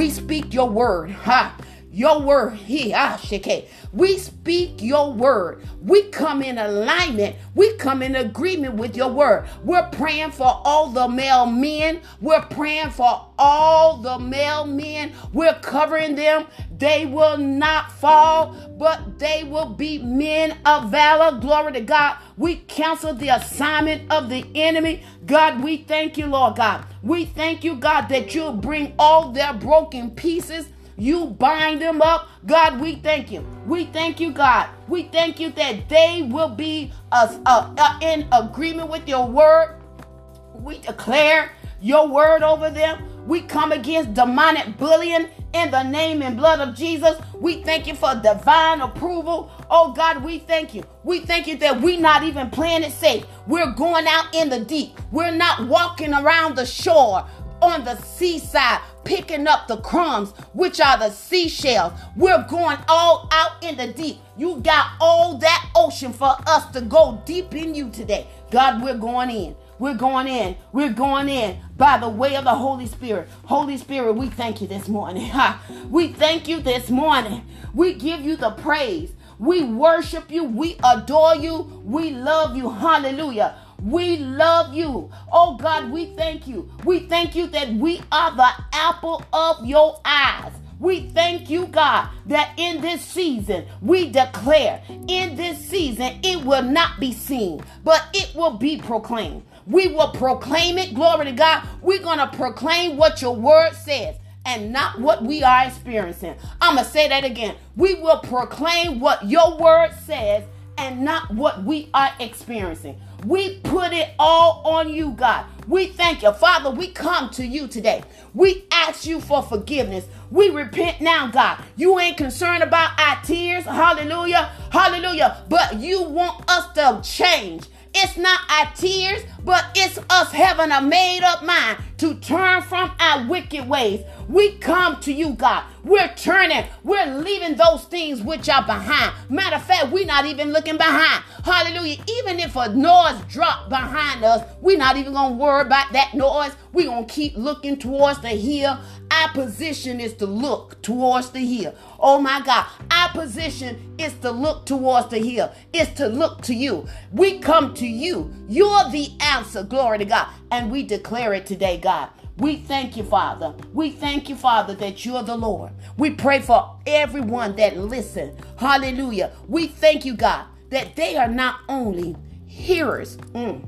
We speak your word. Ha. Your word. He, ah. We speak your word. We come in alignment. We come in agreement with your word. We're praying for all the male men. We're praying for all the male men. We're covering them. They will not fall, but they will be men of valor. Glory to God. We cancel the assignment of the enemy. God, we thank you, Lord God. We thank you, God, that you'll bring all their broken pieces you bind them up. God, we thank you. We thank you, God. We thank you that they will be us uh, uh, in agreement with your word. We declare your word over them. We come against demonic bullying in the name and blood of Jesus. We thank you for divine approval. Oh God, we thank you. We thank you that we're not even playing it safe. We're going out in the deep. We're not walking around the shore on the seaside picking up the crumbs, which are the seashells. We're going all out in the deep. You got all that ocean for us to go deep in you today. God, we're going in. We're going in. We're going in by the way of the Holy Spirit. Holy Spirit, we thank you this morning. we thank you this morning. We give you the praise. We worship you. We adore you. We love you. Hallelujah. We love you. Oh God, we thank you. We thank you that we are the apple of your eyes. We thank you, God, that in this season we declare in this season it will not be seen, but it will be proclaimed. We will proclaim it. Glory to God. We're going to proclaim what your word says and not what we are experiencing. I'm going to say that again. We will proclaim what your word says and not what we are experiencing. We put it all on you, God. We thank you. Father, we come to you today. We ask you for forgiveness. We repent now, God. You ain't concerned about our tears. Hallelujah. Hallelujah. But you want us to change. It's not our tears, but it's us having a made up mind to turn from our wicked ways. We come to you, God. We're turning. We're leaving those things which are behind. Matter of fact, we're not even looking behind. Hallelujah. Even if a noise drop behind us, we're not even going to worry about that noise. We're going to keep looking towards the hill. Our position is to look towards the hill. Oh my God. Our position is to look towards the hill. It's to look to you. We come to you. You're the answer. Glory to God. And we declare it today, God. We thank you, Father. We thank you, Father, that you're the Lord. We pray for everyone that listen. Hallelujah. We thank you, God, that they are not only hearers. Mm.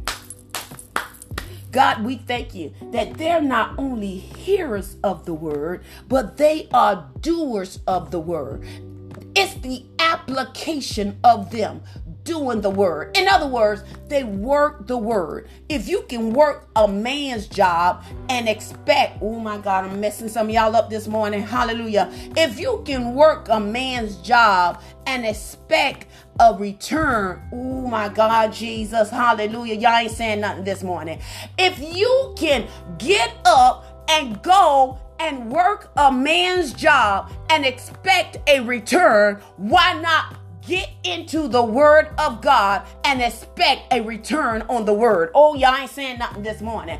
God, we thank you that they're not only hearers of the word, but they are doers of the word. It's the application of them doing the word. In other words, they work the word. If you can work a man's job and expect, oh my God, I'm messing some y'all up this morning. Hallelujah. If you can work a man's job and expect a return, oh my God, Jesus, hallelujah. Y'all ain't saying nothing this morning. If you can get up and go and work a man's job and expect a return, why not get into the word of God and expect a return on the word. Oh, y'all ain't saying nothing this morning.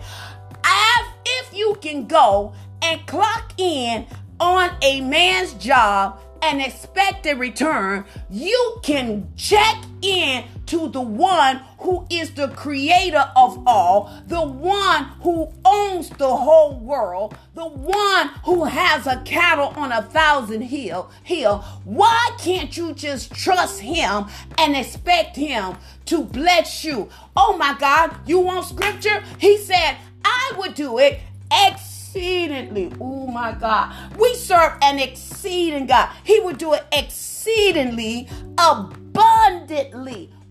As if you can go and clock in on a man's job and expect a return, you can check in to the one who is the creator of all, the one who owns the whole world, the one who has a cattle on a thousand hill hill. Why can't you just trust him and expect him to bless you? Oh my God, you want scripture? He said, I would do it exceedingly. Oh my God. We serve an exceeding God. He would do it exceedingly abundantly.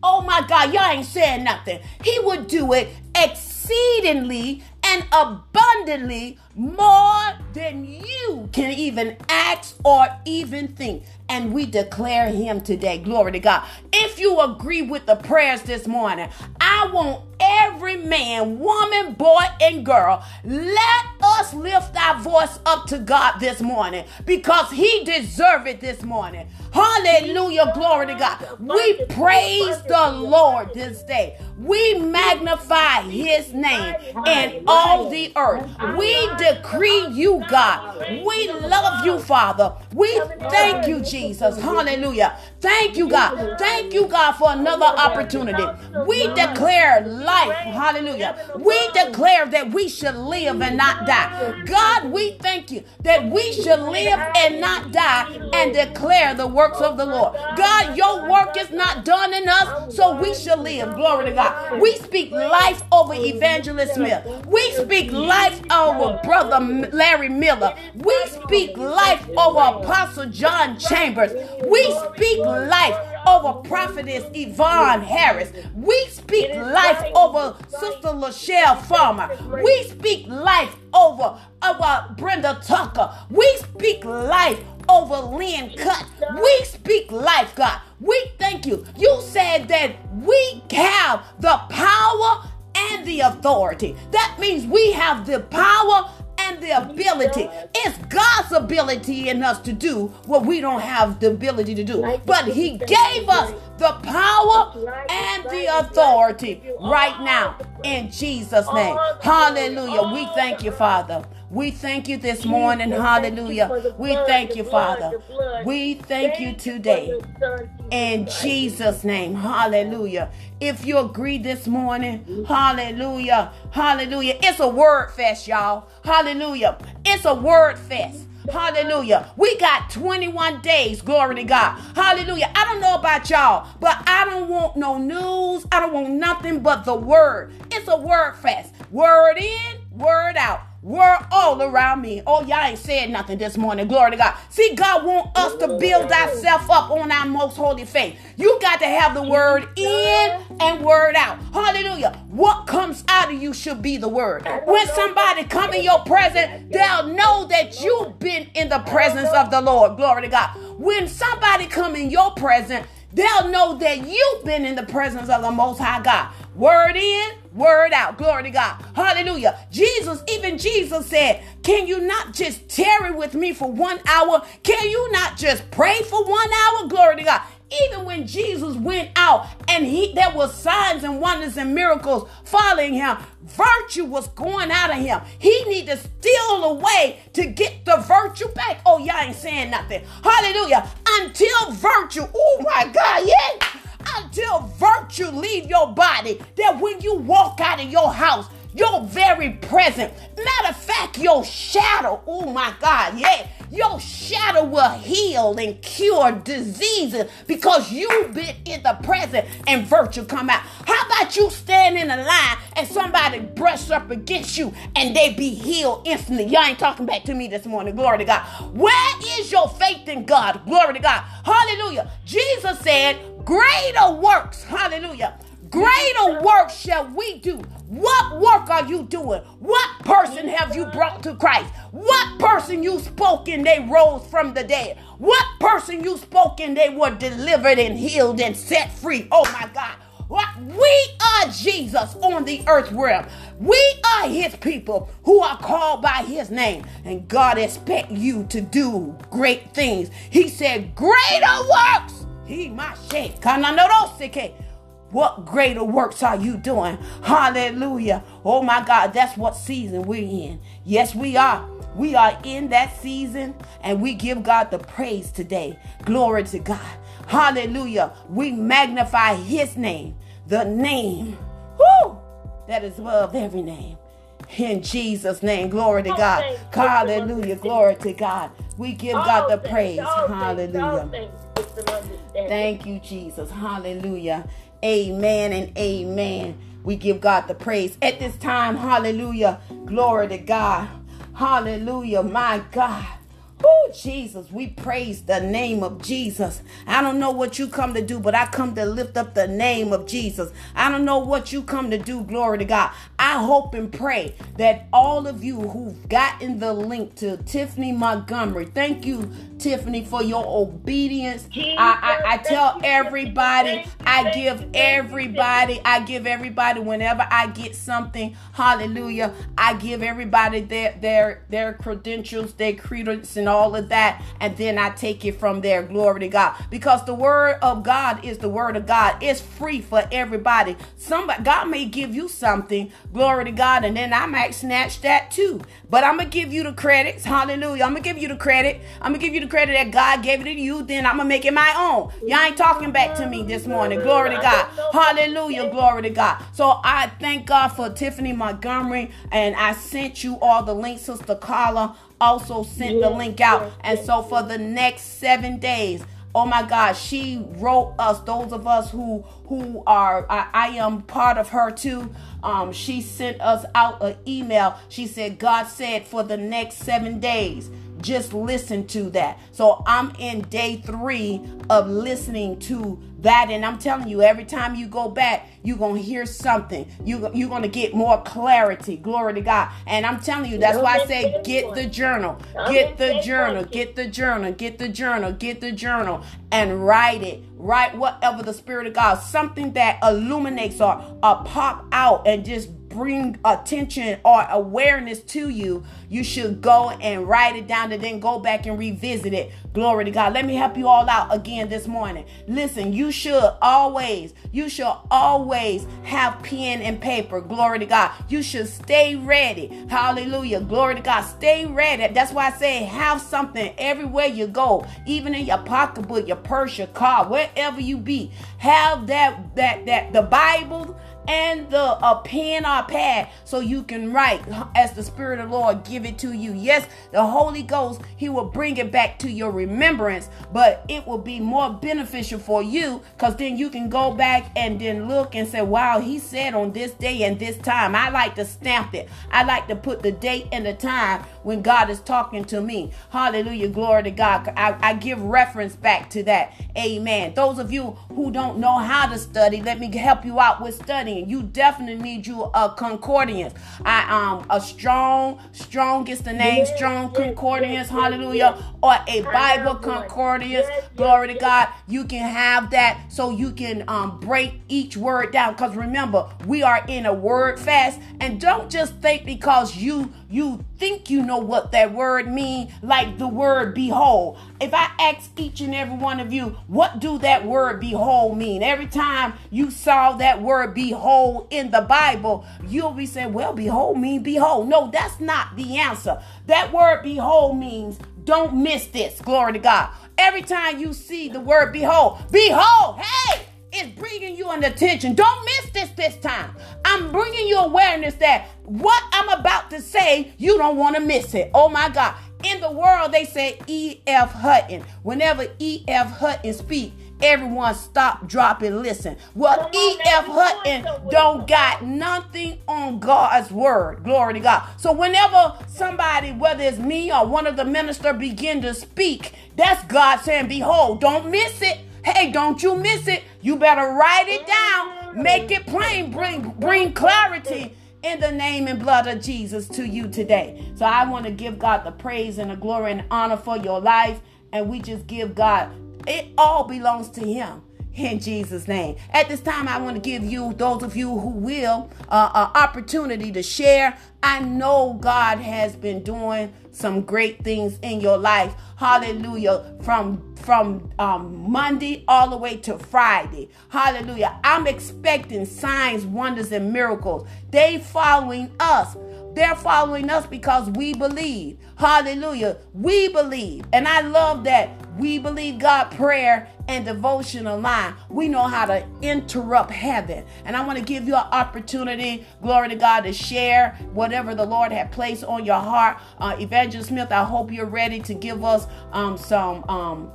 Oh my God, y'all ain't saying nothing. He would do it exceedingly and abundantly more than you can even ask or even think. And we declare him today. Glory to God. If you agree with the prayers this morning, I want every man, woman, boy, and girl, let us lift our voice up to God this morning because he deserves it this morning. Hallelujah. Glory to God. We praise the Lord this day. We magnify his name in all the earth. We decree you, God. We love you, Father. We thank you, Jesus. Hallelujah. Thank you, God. Thank you, God, for another opportunity. We declare life. Hallelujah. We declare that we should live and not die. God, we thank you that we should live and not die and declare the works of the Lord. God, your work is not done in us, so we shall live. Glory to God. We speak life over Evangelist Smith. We speak life over Brother Larry Miller. We speak life over Apostle John Chambers. We speak life over prophetess Yvonne Harris. We speak life over Sister Lachelle Farmer. We speak life over, over Brenda Tucker. We speak life over Lynn Cut. We speak life, God. We thank you. You said that we have the power and the authority. That means we have the power and the ability. It's God's ability in us to do what we don't have the ability to do. But He gave us the power and the authority right now in Jesus' name. Hallelujah. We thank you, Father. We thank you this morning. Hallelujah. We thank you, Father. We thank you today. In Jesus' name. Hallelujah. If you agree this morning, hallelujah. Hallelujah. It's a word fest, y'all. Hallelujah. It's a word fest. Hallelujah. We got 21 days. Glory to God. Hallelujah. I don't know about y'all, but I don't want no news. I don't want nothing but the word. It's a word fest. Word in, word out were all around me. Oh, y'all ain't said nothing this morning. Glory to God. See, God want us to build ourselves up on our most holy faith. You got to have the word in and word out. Hallelujah. What comes out of you should be the word. When somebody come in your presence, they'll know that you've been in the presence of the Lord. Glory to God. When somebody come in your presence, they'll know that you've been in the presence of the Most High God. Word in, word out. Glory to God. Hallelujah. Jesus, even Jesus said, Can you not just tarry with me for one hour? Can you not just pray for one hour? Glory to God. Even when Jesus went out and he there were signs and wonders and miracles following him, virtue was going out of him. He needed to steal away to get the virtue back. Oh, y'all ain't saying nothing. Hallelujah. Until virtue, oh my God, yeah until virtue leave your body that when you walk out of your house your very present matter of fact your shadow oh my god yeah your shadow will heal and cure diseases because you've been in the present and virtue come out. How about you stand in a line and somebody brush up against you and they be healed instantly? Y'all ain't talking back to me this morning glory to god. Where is your faith in god? Glory to god. Hallelujah. Jesus said Greater works, hallelujah. Greater works shall we do. What work are you doing? What person have you brought to Christ? What person you spoke and they rose from the dead? What person you spoke and they were delivered and healed and set free? Oh my God. We are Jesus on the earth realm. We are his people who are called by his name. And God expect you to do great things. He said, greater works he my. What greater works are you doing? Hallelujah. Oh my God, that's what season we're in. Yes, we are. We are in that season and we give God the praise today. Glory to God. Hallelujah. We magnify his name, the name whoo, that is above every name. In Jesus' name, glory to God. Hallelujah. Glory to God. We give God the praise. Hallelujah. Thank you, Jesus. Hallelujah. Amen and amen. We give God the praise. At this time, hallelujah. Glory to God. Hallelujah. My God. Oh, Jesus, we praise the name of Jesus. I don't know what you come to do, but I come to lift up the name of Jesus. I don't know what you come to do, glory to God. I hope and pray that all of you who've gotten the link to Tiffany Montgomery, thank you, Tiffany, for your obedience. I, I, I tell everybody, I give everybody, I give everybody whenever I get something, hallelujah, I give everybody their their their credentials, their credence and all of that, and then I take it from there. Glory to God. Because the word of God is the word of God. It's free for everybody. Somebody God may give you something, glory to God, and then I might snatch that too. But I'm gonna give you the credits, hallelujah. I'm gonna give you the credit. I'm gonna give you the credit that God gave it to you, then I'm gonna make it my own. Y'all ain't talking back to me this morning. Glory to God. Hallelujah. Glory to God. So I thank God for Tiffany Montgomery, and I sent you all the links. Sister Carla also sent the link out. And so for the next seven days, oh my god she wrote us those of us who who are i, I am part of her too um she sent us out an email. She said god said for the next seven days just listen to that. So I'm in day three of listening to that, and I'm telling you, every time you go back, you're gonna hear something. You you're gonna get more clarity. Glory to God. And I'm telling you, that's why I say get the journal, get the journal, get the journal, get the journal, get the journal, and write it. Write whatever the Spirit of God, something that illuminates or, or pop out and just bring attention or awareness to you, you should go and write it down and then go back and revisit it. Glory to God. Let me help you all out again this morning. Listen, you should always, you should always have pen and paper. Glory to God. You should stay ready. Hallelujah. Glory to God. Stay ready. That's why I say have something everywhere you go, even in your pocketbook, your purse, your car, wherever you be. Have that that that the Bible and the a pen or pad so you can write as the spirit of the lord give it to you. Yes the holy ghost he will bring it back to your remembrance but it will be more beneficial for you because then you can go back and then look and say wow he said on this day and this time. I like to stamp it. I like to put the date and the time when god is talking to me. Hallelujah. Glory to god. I, I give reference back to that. Amen. Those of you who don't know how to study let me help you out with studying studying, you definitely need you a concordance. I um a strong, strong gets the name strong concordance, hallelujah, or a Bible concordance. Glory to God. You can have that so you can um break each word down. Because remember, we are in a word fast, and don't just think because you you think you know what that word mean, like the word behold. If I ask each and every one of you, what do that word behold mean? Every time you saw that word behold in the Bible, you'll be saying, well, behold mean behold. No, that's not the answer. That word behold means don't miss this. Glory to God. Every time you see the word behold, behold, hey, is bringing you an attention. Don't miss this this time. I'm bringing you awareness that what I'm about to say, you don't want to miss it. Oh my God. In the world, they say E.F. Hutton. Whenever E.F. Hutton speak, everyone stop, drop, and listen. Well, E.F. Hutton don't got nothing on God's word. Glory to God. So whenever somebody, whether it's me or one of the minister begin to speak, that's God saying, behold, don't miss it. Hey, don't you miss it. You better write it down. Make it plain. Bring bring clarity in the name and blood of Jesus to you today. So I want to give God the praise and the glory and honor for your life. And we just give God, it all belongs to Him in Jesus' name. At this time, I want to give you, those of you who will, uh, an opportunity to share. I know God has been doing some great things in your life. Hallelujah. From from um, Monday all the way to Friday. Hallelujah. I'm expecting signs, wonders, and miracles. They following us. They're following us because we believe. Hallelujah. We believe. And I love that we believe God prayer and devotional line. We know how to interrupt heaven. And I want to give you an opportunity, glory to God, to share whatever the Lord had placed on your heart. Uh, Evangelist Smith, I hope you're ready to give us um, some. Um,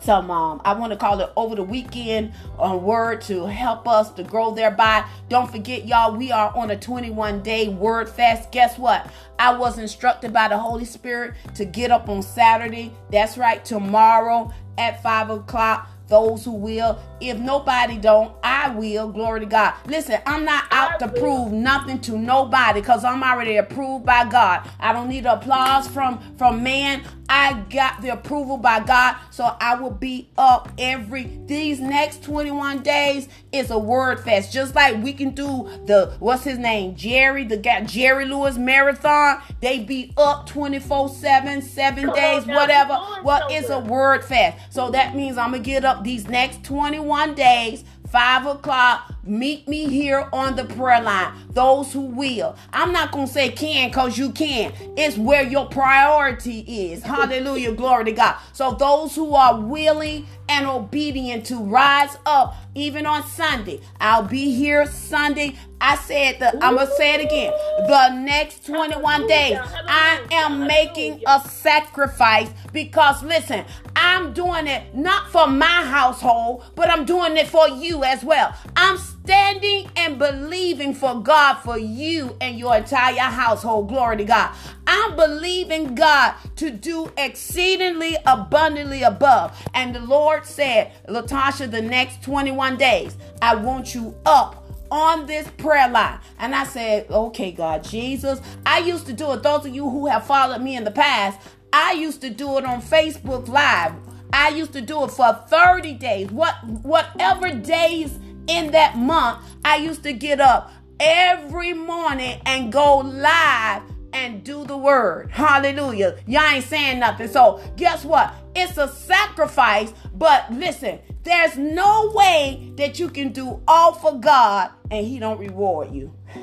some um, I want to call it over the weekend uh, word to help us to grow thereby. Don't forget, y'all, we are on a 21 day word fast. Guess what? I was instructed by the Holy Spirit to get up on Saturday. That's right, tomorrow at five o'clock those who will. If nobody don't, I will. Glory to God. Listen, I'm not out to prove nothing to nobody because I'm already approved by God. I don't need applause from from man. I got the approval by God, so I will be up every these next 21 days is a word fest. Just like we can do the what's his name? Jerry, the guy Jerry Lewis marathon. They be up 24-7, seven Come days, whatever. Well, it's a word fest. So that means I'm gonna get up these next 21 days Five o'clock, meet me here on the prayer line. Those who will. I'm not going to say can because you can. It's where your priority is. Hallelujah. Glory to God. So those who are willing and obedient to rise up, even on Sunday, I'll be here Sunday. I said that I'm gonna say it again. The next 21 days, I am making a sacrifice because listen, I'm doing it not for my household, but I'm doing it for you as well. I'm standing and believing for God for you and your entire household. Glory to God. I'm believing God to do exceedingly abundantly above. And the Lord said, Latasha, the next 21 days, I want you up on this prayer line. And I said, okay, God, Jesus. I used to do it. Those of you who have followed me in the past, I used to do it on Facebook Live. I used to do it for 30 days. What whatever days in that month, I used to get up every morning and go live and do the word. Hallelujah. Y'all ain't saying nothing. So, guess what? It's a sacrifice, but listen, there's no way that you can do all for God and he don't reward you.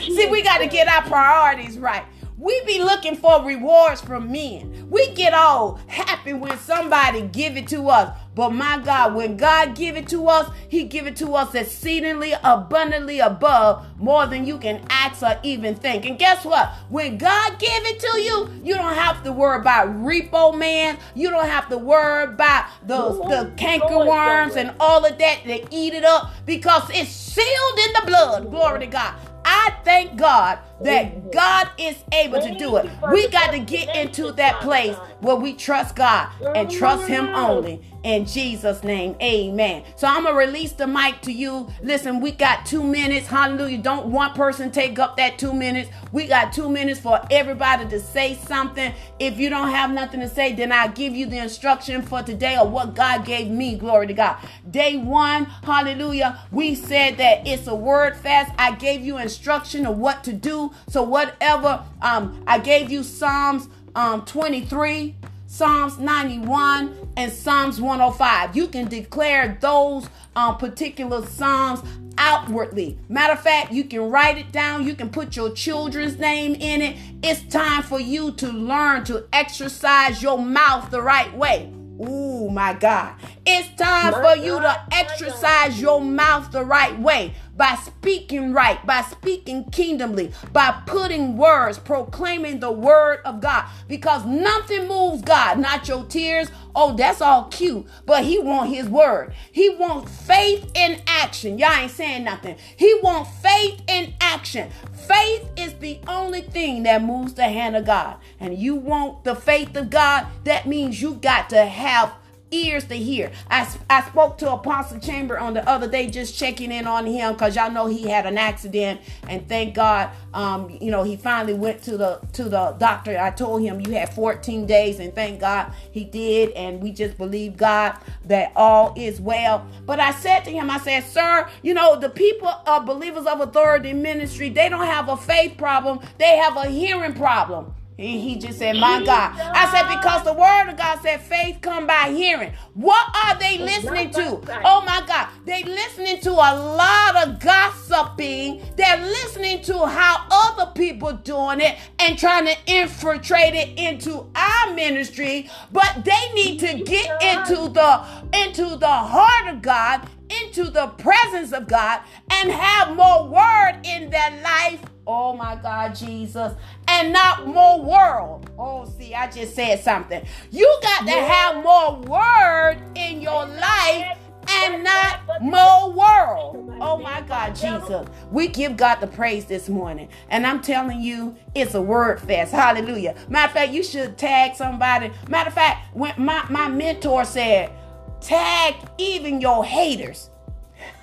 See, we got to get our priorities right. We be looking for rewards from men. We get all happy when somebody give it to us. But my God, when God give it to us, he give it to us exceedingly abundantly above more than you can ask or even think. And guess what? When God give it to you, you don't have to worry about repo man. You don't have to worry about those the cankerworms and all of that that eat it up because it's sealed in the blood. Glory to God. I thank God that God is able to do it. We got to get into that place where we trust God and trust Him only. In Jesus' name, amen. So I'm going to release the mic to you. Listen, we got two minutes. Hallelujah. Don't one person take up that two minutes. We got two minutes for everybody to say something. If you don't have nothing to say, then I'll give you the instruction for today or what God gave me. Glory to God. Day one, hallelujah. We said that it's a word fast. I gave you instruction of what to do. So whatever, um, I gave you Psalms um 23 Psalms 91, and Psalms 105. You can declare those um, particular Psalms outwardly. Matter of fact, you can write it down. You can put your children's name in it. It's time for you to learn to exercise your mouth the right way. Ooh, my God. It's time my for you to exercise your mouth the right way by speaking right, by speaking kingdomly, by putting words, proclaiming the word of God. Because nothing moves God, not your tears. Oh, that's all cute, but he want his word. He want faith in action. Y'all ain't saying nothing. He want faith in action. Faith is the only thing that moves the hand of God. And you want the faith of God, that means you got to have ears to hear. I, I spoke to Apostle Chamber on the other day, just checking in on him because y'all know he had an accident, and thank God, um, you know, he finally went to the to the doctor. I told him you had 14 days, and thank God he did, and we just believe God that all is well. But I said to him, I said, Sir, you know, the people of believers of authority ministry, they don't have a faith problem, they have a hearing problem. He, he just said, My God. I said, Because the word of God said faith come by hearing. What are they listening to? Oh my God. They listening to a lot of gossiping. They're listening to how other people doing it and trying to infiltrate it into our ministry. But they need to get into the into the heart of God, into the presence of God, and have more word in their life Oh my God, Jesus. And not more world. Oh, see, I just said something. You got to have more word in your life and not more world. Oh my God, Jesus. We give God the praise this morning. And I'm telling you, it's a word fest. Hallelujah. Matter of fact, you should tag somebody. Matter of fact, when my, my mentor said, tag even your haters.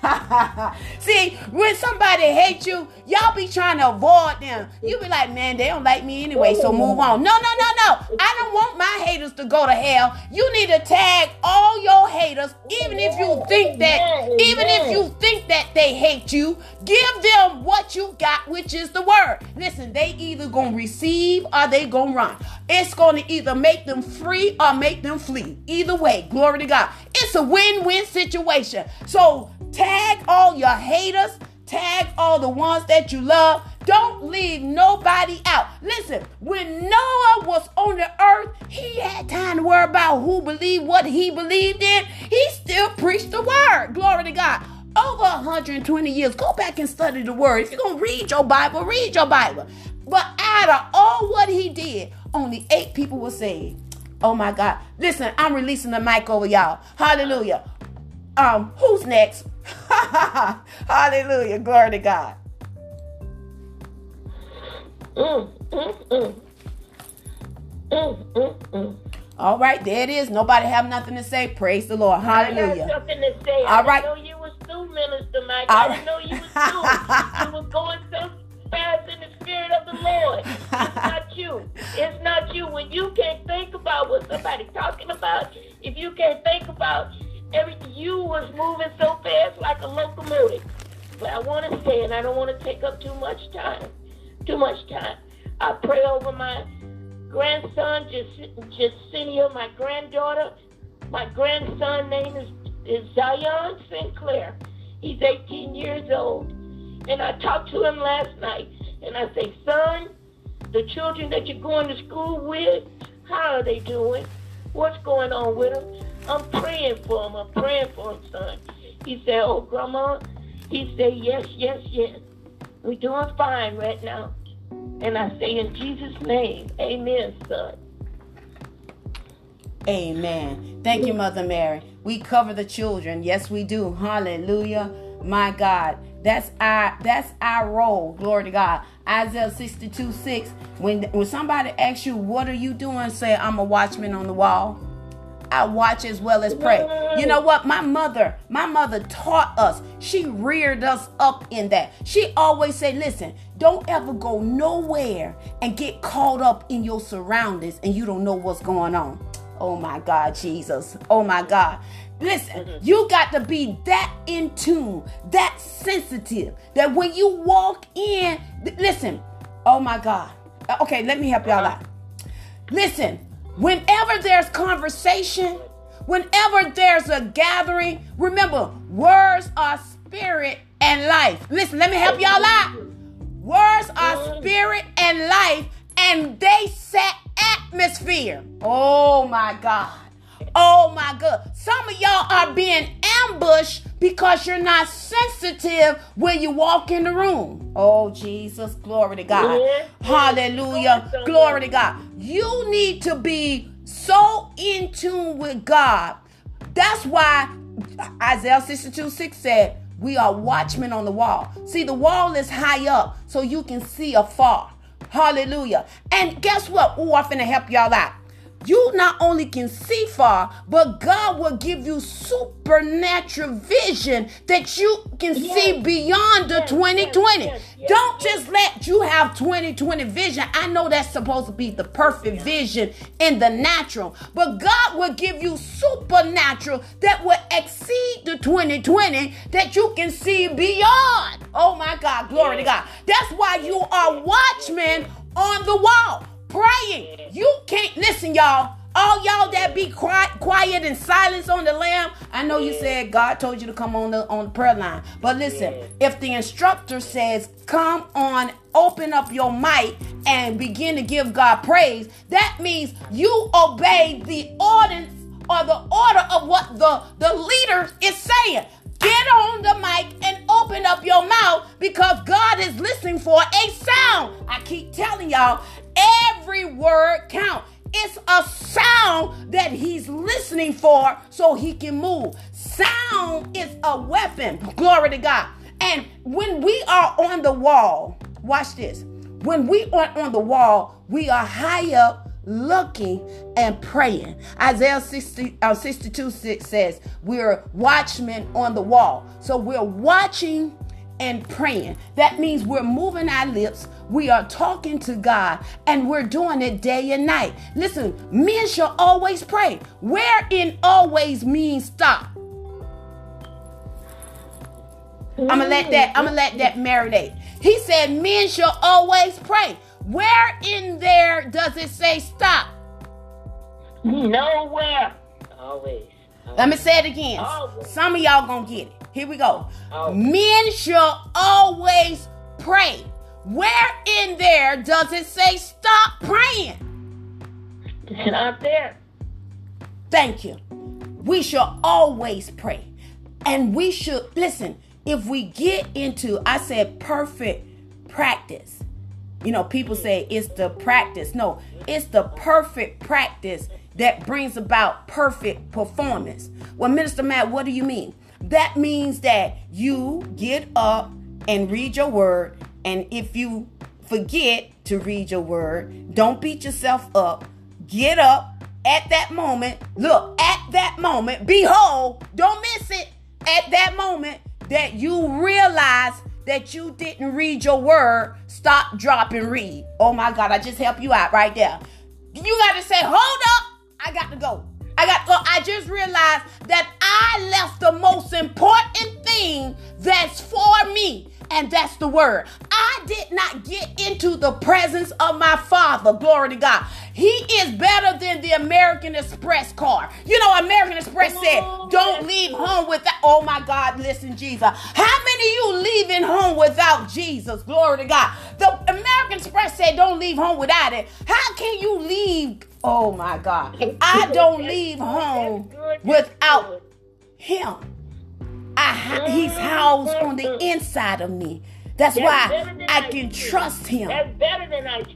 See, when somebody hates you, y'all be trying to avoid them. You be like, man, they don't like me anyway, so move on. No, no, no, no. I don't want my haters to go to hell. You need to tag all your haters, even if you think that, even if you think that they hate you, give them what you got, which is the word. Listen, they either gonna receive or they gonna run. It's gonna either make them free or make them flee. Either way, glory to God. It's a win-win situation. So Tag all your haters. Tag all the ones that you love. Don't leave nobody out. Listen, when Noah was on the earth, he had time to worry about who believed what he believed in. He still preached the word. Glory to God. Over 120 years. Go back and study the word. If you're going to read your Bible, read your Bible. But out of all what he did, only eight people were saved. Oh my God. Listen, I'm releasing the mic over y'all. Hallelujah. Um, who's next? Hallelujah. Glory to God. Mm, mm, mm. All right, there it is. Nobody have nothing to say. Praise the Lord. Hallelujah. I something to say. All right. I didn't know you was through, Minister Mack. All I didn't know and I don't want to take up too much time, too much time. I pray over my grandson, Jacinia, my granddaughter. My grandson name is, is Zion Sinclair. He's 18 years old. And I talked to him last night, and I say, son, the children that you're going to school with, how are they doing? What's going on with them? I'm praying for him. I'm praying for him, son. He said, Oh, Grandma. He said, Yes, yes, yes. We're doing fine right now. And I say, In Jesus' name, Amen, son. Amen. Thank you, Mother Mary. We cover the children. Yes, we do. Hallelujah. My God. That's our that's our role. Glory to God. Isaiah 62 6. When when somebody asks you, what are you doing? Say, I'm a watchman on the wall. I watch as well as pray. You know what? My mother, my mother taught us. She reared us up in that. She always said, listen, don't ever go nowhere and get caught up in your surroundings and you don't know what's going on. Oh my God, Jesus. Oh my God. Listen, mm-hmm. you got to be that in tune, that sensitive, that when you walk in, listen, oh my God. Okay, let me help y'all uh-huh. out. Listen, Whenever there's conversation, whenever there's a gathering, remember, words are spirit and life. Listen, let me help y'all out. Words are spirit and life, and they set atmosphere. Oh my God. Oh my God. Some of y'all are being ambushed because you're not sensitive when you walk in the room. Oh, Jesus. Glory to God. Hallelujah. Glory to God. You need to be so in tune with God. That's why Isaiah 62 6 said, We are watchmen on the wall. See, the wall is high up so you can see afar. Hallelujah. And guess what? Oh, I'm finna help y'all out you not only can see far, but God will give you supernatural vision that you can yes. see beyond the yes, 2020. Yes, Don't just let you have 2020 vision. I know that's supposed to be the perfect vision in the natural, but God will give you supernatural that will exceed the 2020 that you can see beyond. Oh my God, glory to God. That's why you are watchmen on the wall praying. You can't listen, y'all. All y'all that be quiet, quiet and silence on the lamb. I know you said God told you to come on the on the prayer line, but listen, if the instructor says come on, open up your mic and begin to give God praise, that means you obey the ordinance or the order of what the the leader is saying. Get on the mic and open up your mouth because God is listening for a sound. I keep telling y'all, Every word count. It's a sound that he's listening for so he can move. Sound is a weapon. Glory to God. And when we are on the wall, watch this. When we are on the wall, we are high up looking and praying. Isaiah 60, uh, 62 6 says, We're watchmen on the wall. So we're watching and praying. That means we're moving our lips, we are talking to God, and we're doing it day and night. Listen, men shall always pray. Wherein always means stop. I'm gonna let that I'm gonna let that marinate. He said men shall always pray. Where in there does it say stop? Nowhere. Always. Let me say it again. Always. Some of y'all gonna get it. Here we go. Oh. Men shall always pray. Where in there does it say stop praying? It's not there. Thank you. We shall always pray. And we should, listen, if we get into, I said perfect practice. You know, people say it's the practice. No, it's the perfect practice that brings about perfect performance. Well, Minister Mack, what do you mean? That means that you get up and read your word. And if you forget to read your word, don't beat yourself up. Get up at that moment. Look, at that moment, behold, don't miss it. At that moment that you realize that you didn't read your word, stop, drop, and read. Oh my God, I just help you out right there. You got to say, hold up, I got to go. I got so I just realized that I left the most important thing that's for me and that's the word. I did not get into the presence of my Father. Glory to God. He is better than the American Express car. You know, American Express said, don't leave home without, oh my God, listen, Jesus. How many of you leaving home without Jesus? Glory to God. The American Express said, don't leave home without it. How can you leave? Oh my God. I don't leave home without Him. I, he's housed on the inside of me. That's, why I can trust him.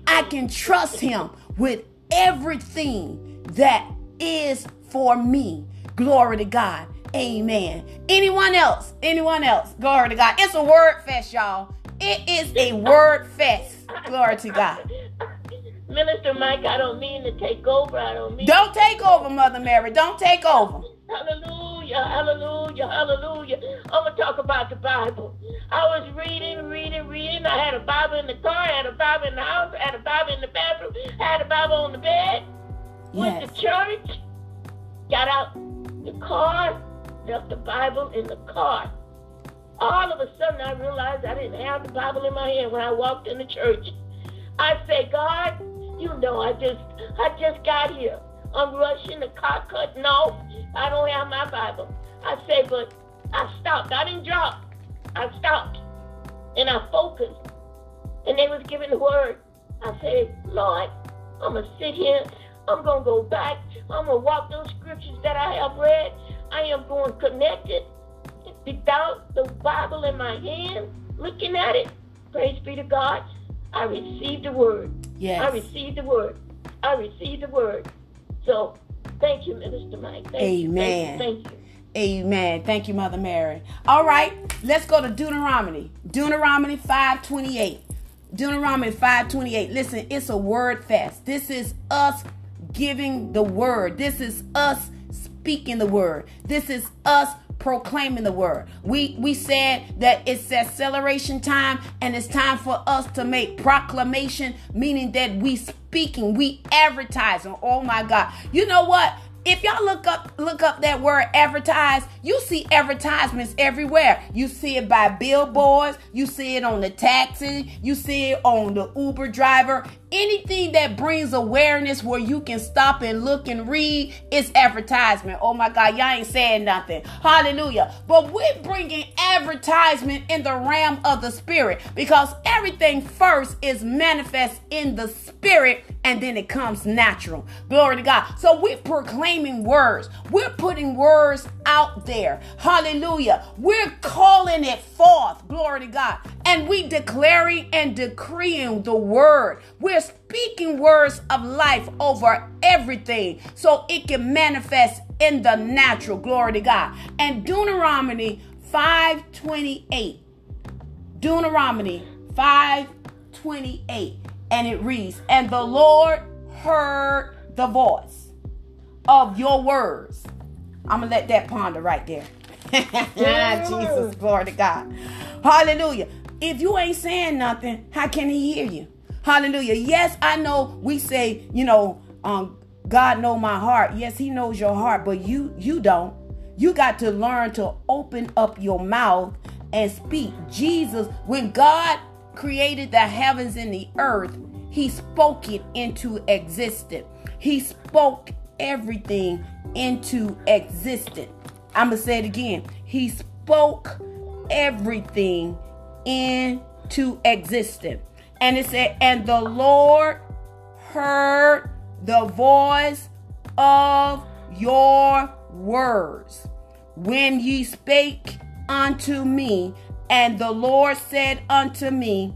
I can trust him with everything that is for me. Glory to God. Amen. Anyone else? Anyone else? Glory to God. It's a word fest, y'all. It is a word fest. Glory to God. Minister Mack, I don't mean to take over. I don't mean. Don't take over, Mother Mary. Don't take over. Hallelujah, hallelujah, hallelujah. I'm going to talk about the Bible. I was reading, reading, reading. I had a Bible in the car, I had a Bible in the house, I had a Bible in the bathroom, I had a Bible on the bed. Went yes. to church, got out the car, left the Bible in the car. All of a sudden, I realized I didn't have the Bible in my hand when I walked in the church. I said, God, you know, I just, I just got here. I'm rushing, the car cutting off. I don't have my Bible. I say, but I stopped. I didn't drop. I stopped. And I focused. And they was giving the word. I said, Lord, I'm going to sit here. I'm going to go back. I'm going to walk those scriptures that I have read. I am going connected without the Bible in my hand, looking at it. Praise be to God. I received the word. Yes. I received the word. I received the word. So thank you, Minister Mack. Thank Amen. You, thank, you, thank you. Amen. Thank you, Mother Mary. All right, let's go to Deuteronomy. Deuteronomy 528. Deuteronomy 528. Listen, it's a word fest. This is us giving the word. This is us speaking the word. This is us proclaiming the word. We we said that it's acceleration time and it's time for us to make proclamation, meaning that we speaking, we advertising. Oh my God. You know what? if y'all look up look up that word advertise, you see advertisements everywhere. You see it by billboards, you see it on the taxi, you see it on the Uber driver. Anything that brings awareness where you can stop and look and read is advertisement. Oh my God, y'all ain't saying nothing. Hallelujah. But we're bringing advertisement in the realm of the spirit because everything first is manifest in the spirit and then it comes natural. Glory to God. So we're proclaiming words, we're putting words out there. Hallelujah. We're calling it forth. Glory to God. And we declaring and decreeing the word. We're speaking words of life over everything so it can manifest in the natural. Glory to God. And Deuteronomy 528. Deuteronomy 528 and it reads, And the Lord heard the voice of your words. I'm going to let that ponder right there. Jesus, glory to God. Hallelujah. If you ain't saying nothing, how can he hear you? Hallelujah. Yes, I know we say, you know, um, God know my heart. Yes, he knows your heart, but you you don't. You got to learn to open up your mouth and speak. Jesus, when God created the heavens and the earth, he spoke it into existence. He spoke everything into existence. I'm going to say it again. He spoke everything into existence. And it said, and the Lord heard the voice of your words when ye spake unto me. And the Lord said unto me,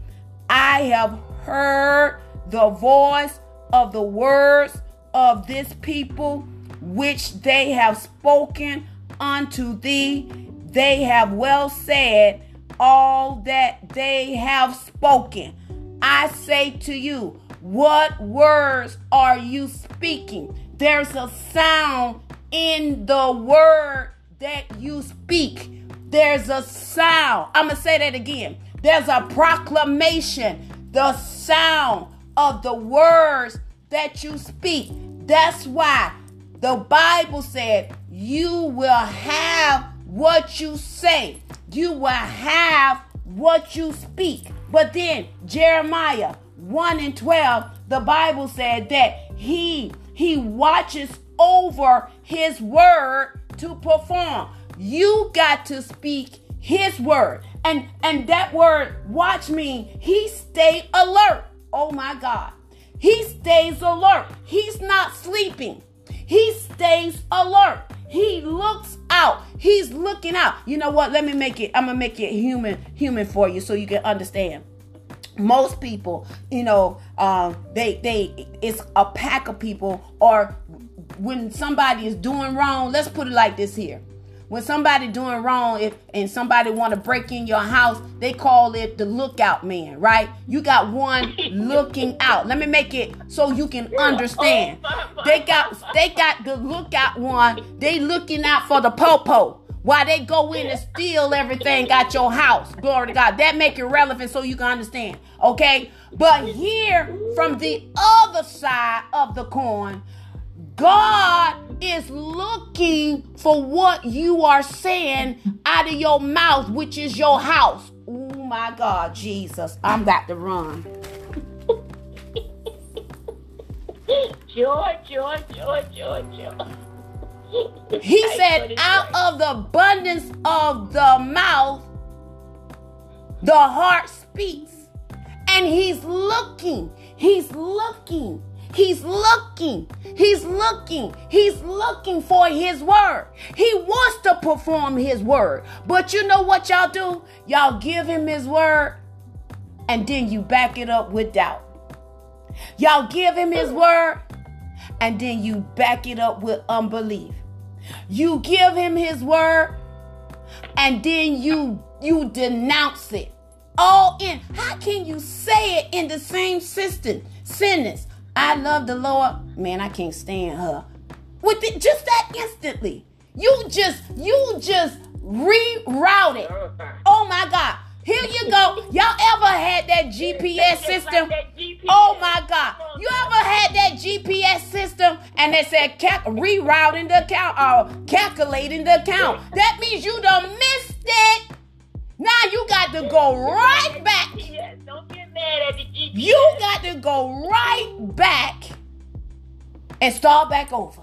I have heard the voice of the words of this people which they have spoken unto thee. They have well said all that they have spoken. I say to you, what words are you speaking? There's a sound in the word that you speak. There's a sound. I'm going to say that again. There's a proclamation, the sound of the words that you speak. That's why the Bible said you will have what you say. You will have what you speak. But then Jeremiah 1 and 12, the Bible said that he he watches over his word to perform. You got to speak his word. And and that word watch me, he stay alert. Oh my God. He stays alert. He's not sleeping. He stays alert. He looks out. He's looking out. You know what? Let me make it. I'm gonna make it human, human for you, so you can understand. Most people, you know, um, they they it's a pack of people, or when somebody is doing wrong. Let's put it like this here when somebody doing wrong if and somebody want to break in your house they call it the lookout man right? You got one looking out. Let me make it so you can understand. they got they got the lookout one. They looking out for the popo. Why they go in and steal everything at your house. Glory to god. That make it relevant so you can understand. Okay? But here from the other side of the coin God is looking for what you are saying out of your mouth, which is your house. Oh my God, Jesus, I'm got to run. Joy, joy, joy, joy, joy. He said, out of the abundance of the mouth, the heart speaks. And he's looking, he's looking He's looking. He's looking. He's looking for his word. He wants to perform his word. But you know what y'all do? Y'all give him his word and then you back it up with doubt. Y'all give him his word and then you back it up with unbelief. You give him his word and then you you denounce it. All in. How can you say it in the same system, sentence? I love the Lord. Man, I can't stand her. With it, just that instantly. You just, you just rerouted. Oh my God. Here you go. Y'all ever had that GPS system? Oh my God. You ever had that GPS system and they said cal- rerouting the count uh, or calculating the count? That means you done missed it. Now you got to go right back. You got to go right back and start back over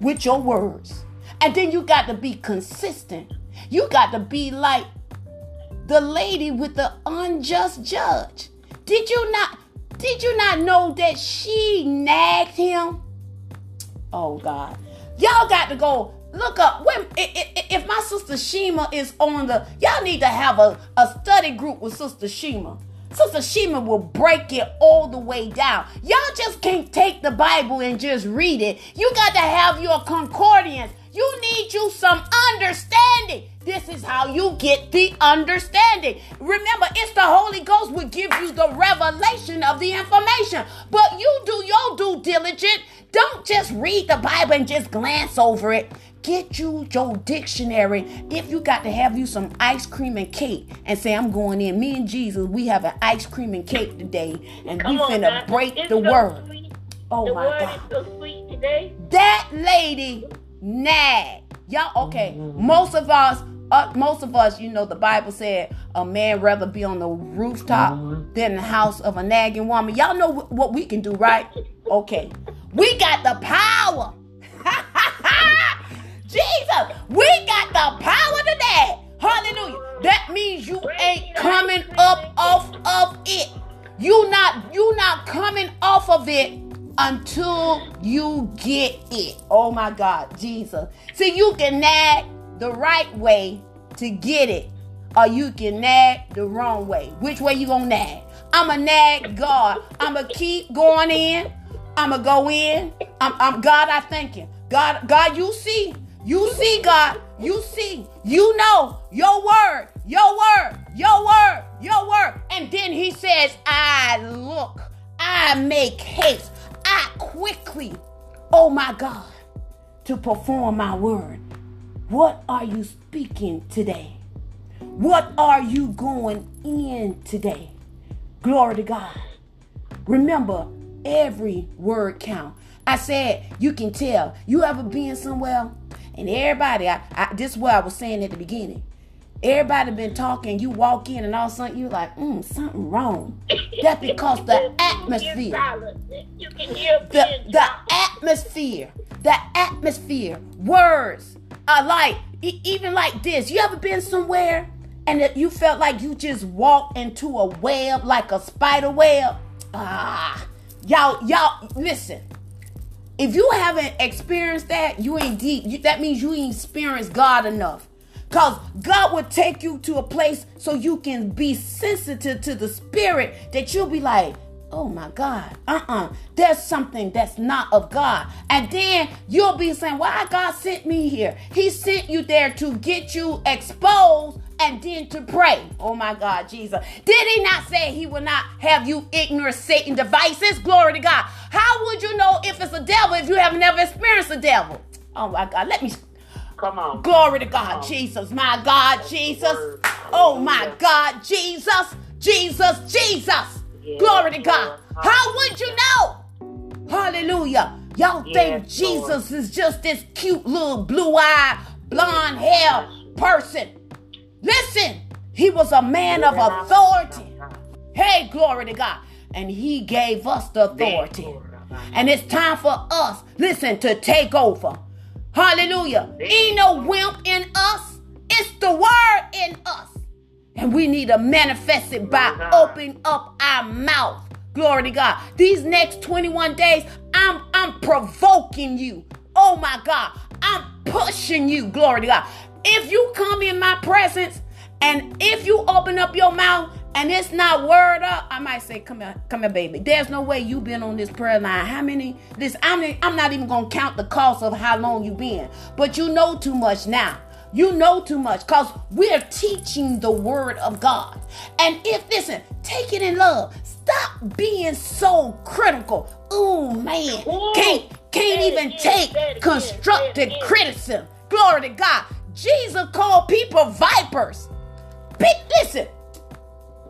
with your words. And then you got to be consistent. You got to be like the lady with the unjust judge. Did you not did you not know that she nagged him? Oh God. Y'all got to go look up when if my sister Shima is on the y'all need to have a, a study group with sister Shima sister Shima will break it all the way down y'all just can't take the bible and just read it you got to have your concordance You need you some understanding. This is how you get the understanding. Remember, it's the Holy Ghost will give you the revelation of the information. But you do your due diligence. Don't just read the Bible and just glance over it. Get you your dictionary. If you got to have you some ice cream and cake and say, I'm going in. Me and Jesus, we have an ice cream and cake today. And Come we finna break it's the so word. Sweet. Oh the my word God. Is so sweet today. That lady nag. Y'all okay. Most of us uh, most of us, you know, the Bible said a man rather be on the rooftop mm-hmm. than the house of a nagging woman. Y'all know what we can do, right? Okay. We got the power. Jesus, we got the power today. Hallelujah. That means you ain't coming up off of it. You not you not coming off of it until you get it. Oh my God, Jesus. See, you can nag the right way to get it, or you can nag the wrong way. Which way you gonna nag? I'ma nag God. I'ma keep going in. I'ma go in. I'm, I'm God. I thank you. God, God, you see, you see, God, you see, you know your word, your word, your word, your word. And then he says, I look, I make haste, I quickly, oh my God, to perform my word. What are you speaking today? What are you going in today? Glory to God. Remember, every word count. I said you can tell. You ever been somewhere and everybody, I, I, this is what I was saying at the beginning. Everybody been talking, you walk in and all of a sudden you like, mm, something wrong. That's because the atmosphere. The, the atmosphere. The atmosphere. Words are like, even like this. You ever been somewhere and you felt like you just walked into a web like a spider web? Ah, y'all, y'all, listen. If you haven't experienced that, you ain't deep. You, that means you ain't experienced God enough. Because God will take you to a place so you can be sensitive to the spirit that you'll be like, oh my God, uh-uh, there's something that's not of God. And then you'll be saying, why God sent me here? He sent you there to get you exposed and then to pray. Oh my God, Jesus. Did he not say he will not have you ignorant Satan devices? Glory to God. How would you know if it's a devil if you have never experienced a devil? Oh my God, let me. Come on. Glory to God, Jesus. My God, Jesus. Oh my God, Jesus. Jesus, Jesus. Glory to God. How would you know? Hallelujah. Y'all think Jesus is just this cute little blue eyed, blonde hair person. Listen, he was a man of authority. Hey, glory to God. And he gave us the authority. And it's time for us, listen, to take over. Hallelujah. Ain't no wimp in us. It's the word in us. And we need to manifest it by opening up our mouth. Glory to God. These next 21 days, I'm I'm provoking you. Oh my God. I'm pushing you. Glory to God. If you come in my presence and if you open up your mouth and it's not word up, I might say, come here, come here, baby. There's no way you've been on this prayer line. How many? This I'm I'm not even gonna count the cost of how long you've been, but you know too much now. You know too much because we're teaching the word of God. And if, listen, take it in love. Stop being so critical. Oh man, can't can't even take constructive criticism. Glory to God. Jesus called people vipers. Big listen.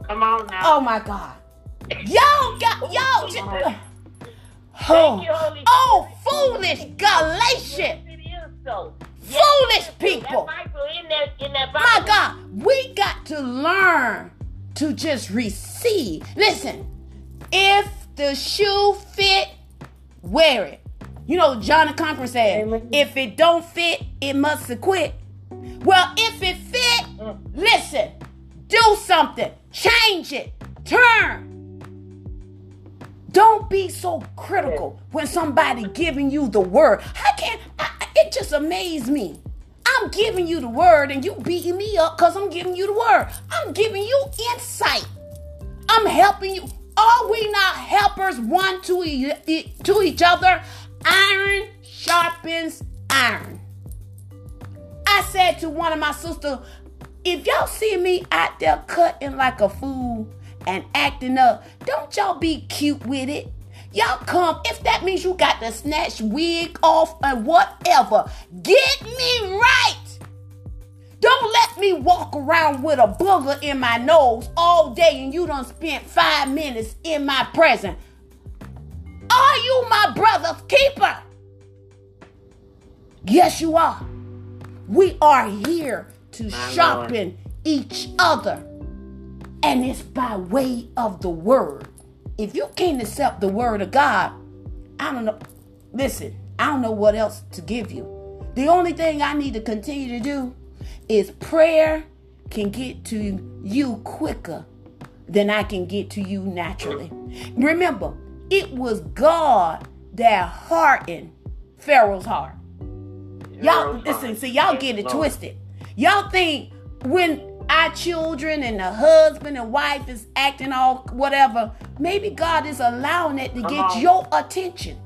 Come on now. Oh my God. Y'all got y'all. Oh, oh, foolish Galatians foolish people. My God, we got to learn to just receive. Listen, if the shoe fit, wear it. You know, John the Conqueror said, if it don't fit, it must quit. Well, if it fit, listen, do something, change it, turn. Don't be so critical when somebody giving you the word. I can I, it just amazed me. I'm giving you the word and you beating me up because I'm giving you the word. I'm giving you insight. I'm helping you. Are we not helpers one to, e- to each other? Iron sharpens iron. I said to one of my sisters, if y'all see me out there cutting like a fool and acting up, don't y'all be cute with it. Y'all come, if that means you got to snatch wig off and whatever, get me right. Don't let me walk around with a booger in my nose all day and you done spent five minutes in my presence. Are you my brother's keeper? Yes, you are. We are here to my sharpen Lord. each other. And it's by way of the word. If you can't accept the word of God, I don't know. Listen, I don't know what else to give you. The only thing I need to continue to do is prayer can get to you quicker than I can get to you naturally. Remember, it was God that hardened Pharaoh's heart. Y'all listen, see, y'all get it twisted. Y'all think when our children and the husband and wife is acting all whatever, maybe God is allowing it to get your attention.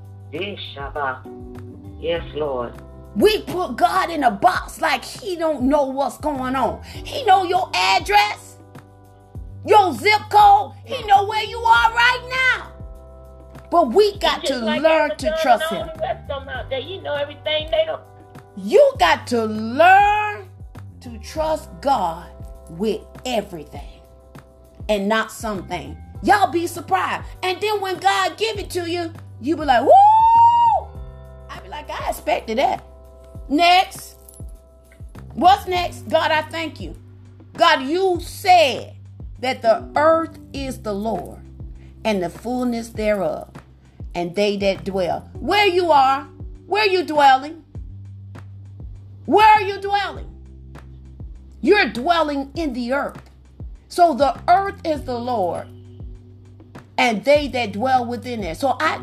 Yes, Lord. We put God in a box like he don't know what's going on. He know your address, your zip code. He know where you are right now. But we got to like learn to trust him. You know everything they don't. You got to learn to trust God with everything and not something. Y'all be surprised. And then when God give it to you, you be like, woo! I be like, I expected that. Next. What's next? God, I thank you. God, you said that the earth is the Lord and the fullness thereof, and they that dwell. Where you are, where you dwelling? Where are you dwelling? You're dwelling in the earth. So the earth is the Lord, and they that dwell within it. So I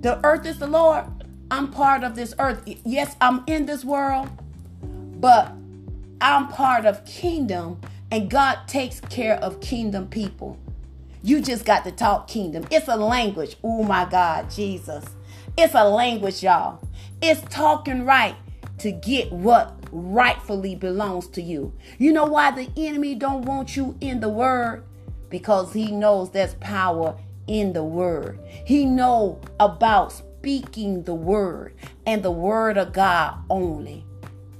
the earth is the Lord, I'm part of this earth. Yes, I'm in this world, but I'm part of kingdom, and God takes care of kingdom people. You just got to talk kingdom. It's a language. Oh my God, Jesus. It's a language, y'all. It's talking right to get what rightfully belongs to you. You know why the enemy don't want you in the word? Because he knows there's power in the word. He know about speaking the word and the word of God only,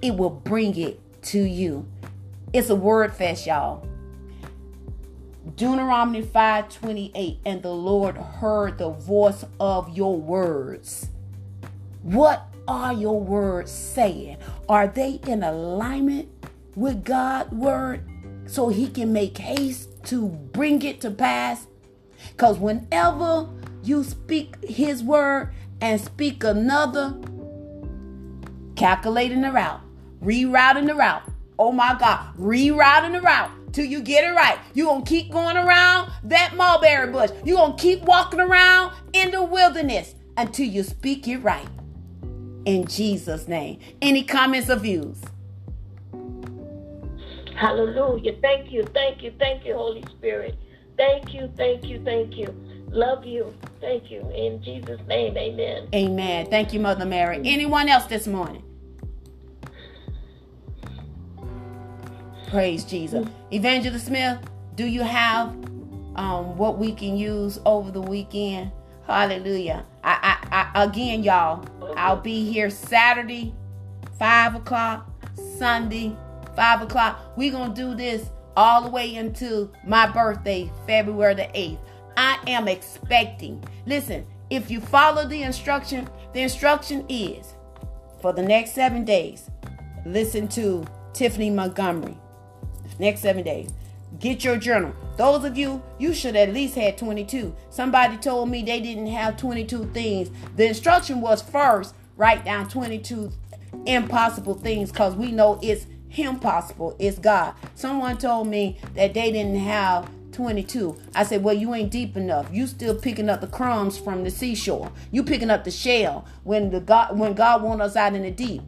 it will bring it to you. It's a word fest, y'all. Deuteronomy 5:28 and the Lord heard the voice of your words. What are your words saying? Are they in alignment with God's word so he can make haste to bring it to pass? Cuz whenever you speak his word, and speak another, calculating the route, rerouting the route. Oh my God, rerouting the route till you get it right. You're going to keep going around that mulberry bush. You're going to keep walking around in the wilderness until you speak it right. In Jesus' name. Any comments or views? Hallelujah. Thank you, thank you, thank you, Holy Spirit. Thank you, thank you, thank you. Love you. Thank you. In Jesus' name, amen. Amen. Thank you, Mother Mary. Anyone else this morning? Praise Jesus. Evangelist Smith, do you have um, what we can use over the weekend? Hallelujah. I, I, I again, y'all, I'll be here Saturday, five o'clock, Sunday, five o'clock. We're gonna do this all the way into my birthday, February the 8th. I am expecting. Listen, if you follow the instruction, the instruction is for the next seven days, listen to Tiffany Montgomery. Next seven days. Get your journal. Those of you, you should at least have 22. Somebody told me they didn't have 22 things. The instruction was first write down 22 impossible things because we know it's impossible. It's God. Someone told me that they didn't have 22. I said, Well, you ain't deep enough. You still picking up the crumbs from the seashore. You picking up the shell when the God when God want us out in the deep.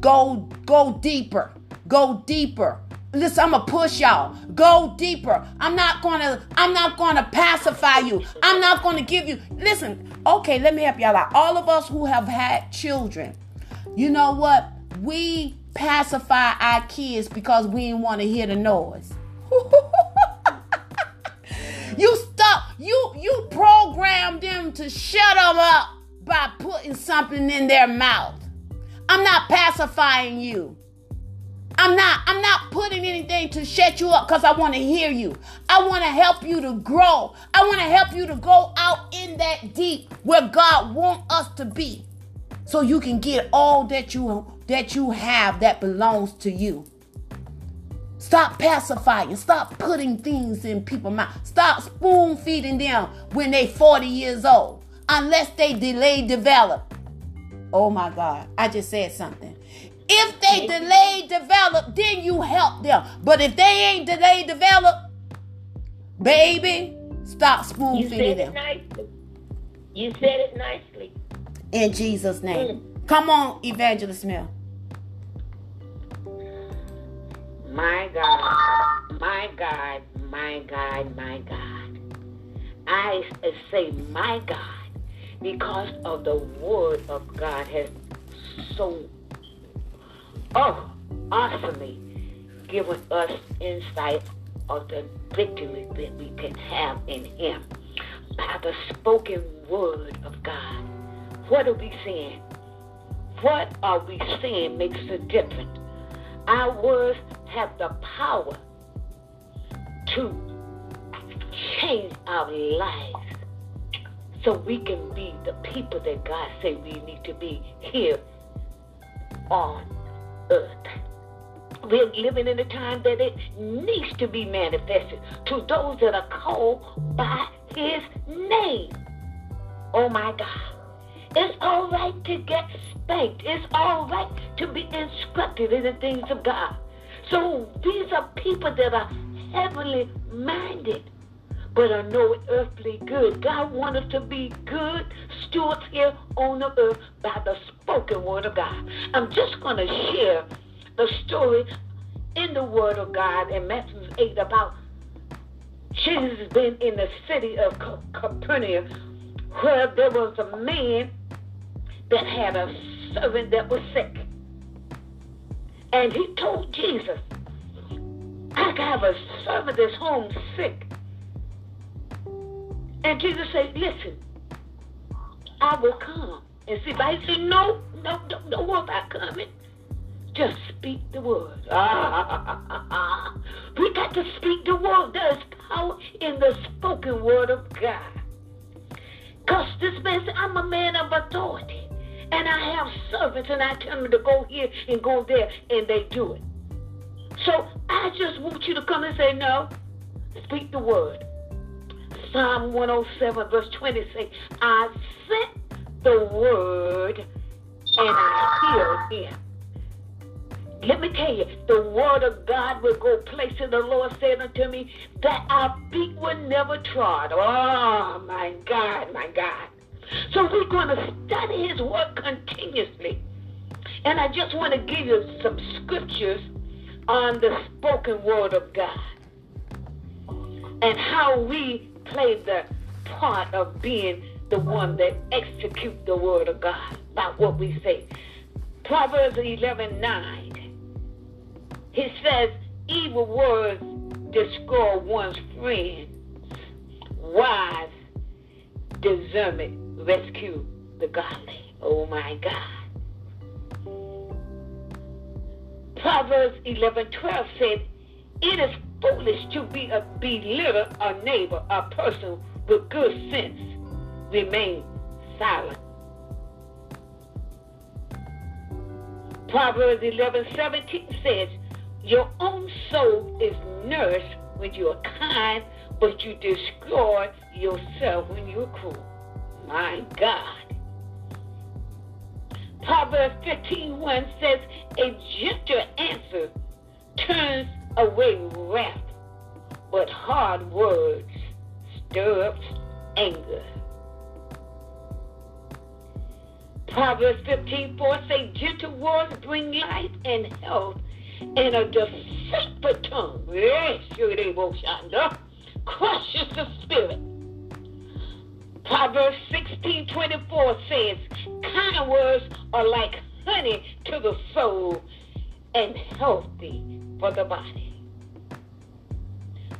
Go go deeper. Go deeper. Listen, I'm gonna push y'all. Go deeper. I'm not gonna, I'm not gonna pacify you. I'm not gonna give you listen, okay, let me help y'all out. All of us who have had children, you know what? We pacify our kids because we didn't want to hear the noise. you stop, you you program them to shut them up by putting something in their mouth. I'm not pacifying you. I'm not I'm not putting anything to shut you up cuz I want to hear you. I want to help you to grow. I want to help you to go out in that deep where God wants us to be. So you can get all that you that you have that belongs to you. Stop pacifying. Stop putting things in people's mouth. Stop spoon feeding them when they 40 years old. Unless they delay develop. Oh my God. I just said something. If they delay develop, then you help them. But if they ain't delay develop, baby, stop spoon feeding them. Nicely. You said it nicely. In Jesus' name. Mm. Come on, Evangelist Smith. My God, my God, my God, my God. I say, my God, because of the word of God has so, oh, awesomely given us insight of the victory that we can have in Him by the spoken word of God. What are we saying? What are we saying makes a difference? Our words have the power to change our lives so we can be the people that God said we need to be here on earth. We're living in a time that it needs to be manifested to those that are called by his name. Oh my God. It's all right to get spanked. It's all right to be instructed in the things of God. So these are people that are heavenly minded, but are no earthly good. God wants us to be good stewards here on the earth by the spoken word of God. I'm just going to share the story in the word of God in Matthew 8 about Jesus being in the city of Capernaum where there was a man that had a servant that was sick. And he told Jesus, I have a servant that's home sick. And Jesus said, Listen, I will come. And see, but he said, No, no, don't, don't worry about coming. Just speak the word. we got to speak the word. There's power in the spoken word of God. Because this man said, I'm a man of authority. And I have servants, and I tell them to go here and go there, and they do it. So I just want you to come and say, No, speak the word. Psalm 107, verse 20 say, I sent the word and I healed him. Let me tell you, the word of God will go places. The Lord said unto me that our feet were never trod. Oh, my God, my God. So we're going to study his word continuously. And I just want to give you some scriptures on the spoken word of God and how we play the part of being the one that execute the word of God by what we say. Proverbs 11 9. He says, evil words destroy one's friends. Wise discernment rescue the godly. Oh my God. Proverbs 11 12 said, It is foolish to be a belittle a neighbor, a person with good sense. Remain silent. Proverbs 11 17 says, Your own soul is nourished when you are kind, but you destroy yourself when you are cruel. My God. Proverbs 15 1 says, A gentle answer turns away wrath, but hard words stir up anger. Proverbs 15 4 say, Gentle words bring life and health, and a deceitful tongue yes, crushes the spirit. Proverbs 16 24 says, Kind words are like honey to the soul, and healthy for the body.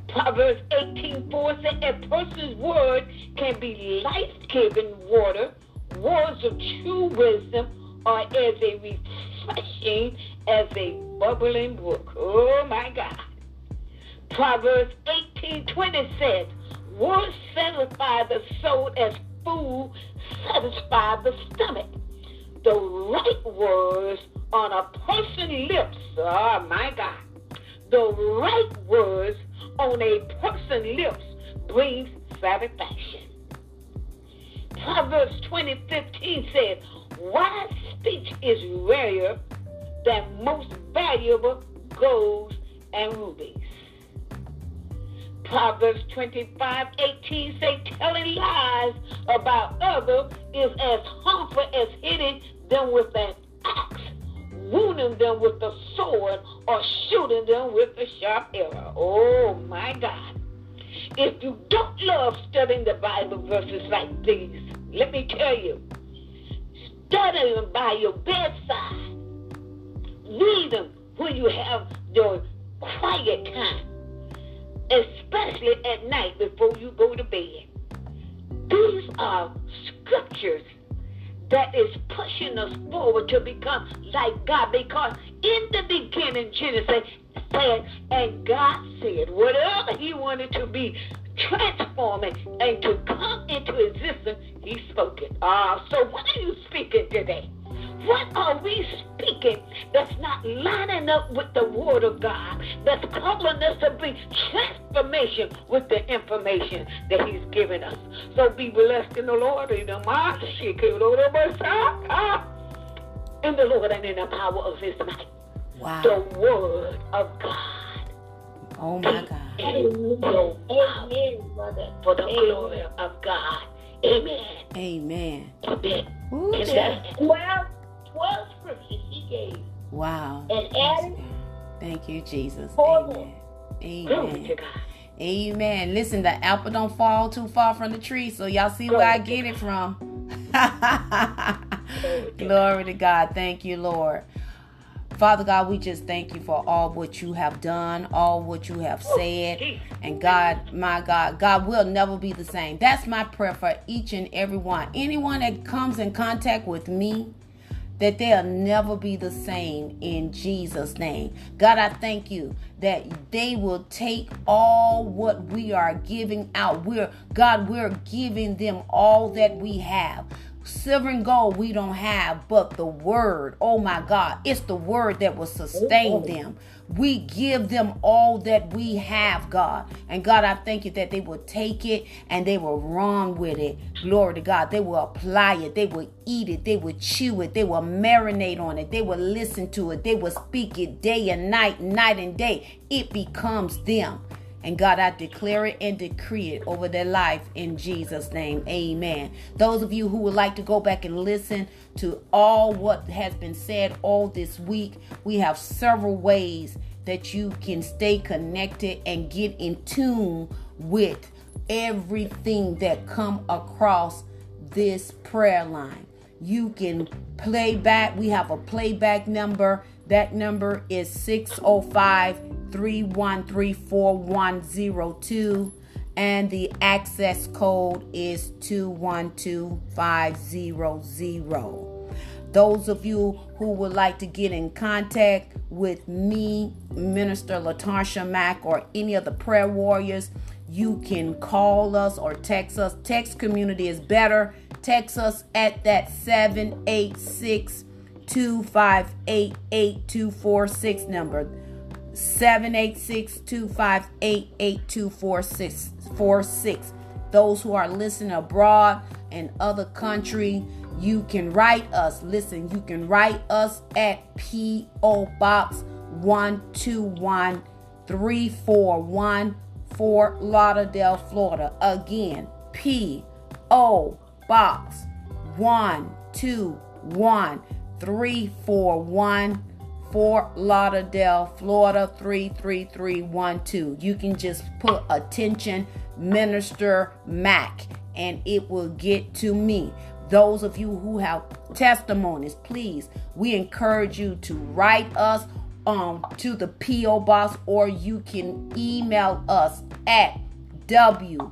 Proverbs 18:4 says, A person's word can be life-giving water. Words of true wisdom are as a refreshing as a bubbling brook. Oh my God. Proverbs 18:20 says, Words satisfy the soul as food satisfy the stomach. The right words on a person's lips, oh my God. The right words on a person's lips brings satisfaction. Proverbs 20:15 says, Wise speech is rarer than most valuable golds and rubies. Proverbs 25, 18 say telling lies about others is as harmful as hitting them with an axe, wounding them with a sword, or shooting them with a sharp arrow. Oh my God. If you don't love studying the Bible verses like these, let me tell you, study them by your bedside. Read them when you have your quiet time especially at night before you go to bed. These are scriptures that is pushing us forward to become like God because in the beginning, Genesis said, and God said, whatever He wanted to be transforming and to come into existence, He spoke it. Ah, so what are you speaking today? What are we speaking that's not lining up with the Word of God, that's calling us to bring transformation with the information that He's given us? So be blessed in the Lord, in the in the Lord and in the power of His might. Wow. The Word of God. Oh my God. Amen, Mother. For the Amen. glory of God. Amen. Amen. Amen. Ooh, and that's 12 12 scriptures he gave. Wow. And added. Thank you, Jesus. Amen. Amen. Amen. Listen, the apple don't fall too far from the tree, so y'all see where I get it from. Glory to God. Thank you, Lord. Father God, we just thank you for all what you have done, all what you have said. And God, my God, God will never be the same. That's my prayer for each and every one. Anyone that comes in contact with me, that they'll never be the same in Jesus' name. God, I thank you that they will take all what we are giving out. We're God, we're giving them all that we have. Silver and gold we don't have, but the word, oh my God, it's the word that will sustain oh. them. We give them all that we have, God. And God, I thank you that they will take it and they will run with it. Glory to God. They will apply it. They will eat it. They will chew it. They will marinate on it. They will listen to it. They will speak it day and night, night and day. It becomes them. And God, I declare it and decree it over their life in Jesus' name. Amen. Those of you who would like to go back and listen to all what has been said all this week, we have several ways that you can stay connected and get in tune with everything that come across this prayer line. You can play back. We have a playback number. That number is 605 313 4102 and the access code is 212500. Those of you who would like to get in contact with me, Minister Latasha Mack, or any of the prayer warriors, you can call us or text us. Text community is better. Text us at that 786 258 8246 number. 786-258-8246. Those who are listening abroad and other country, you can write us. Listen, you can write us at P.O. Box 121341 Fort Lauderdale, Florida. Again, P.O. Box 121341 Fort Lauderdale, Florida 33312. You can just put attention Minister Mack and it will get to me. Those of you who have testimonies, please, we encourage you to write us um, to the P.O. Box or you can email us at WBGPAD